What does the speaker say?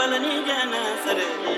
ಸಂಪಲ ನಿಜನ ಸರಲಿಲ್ಲ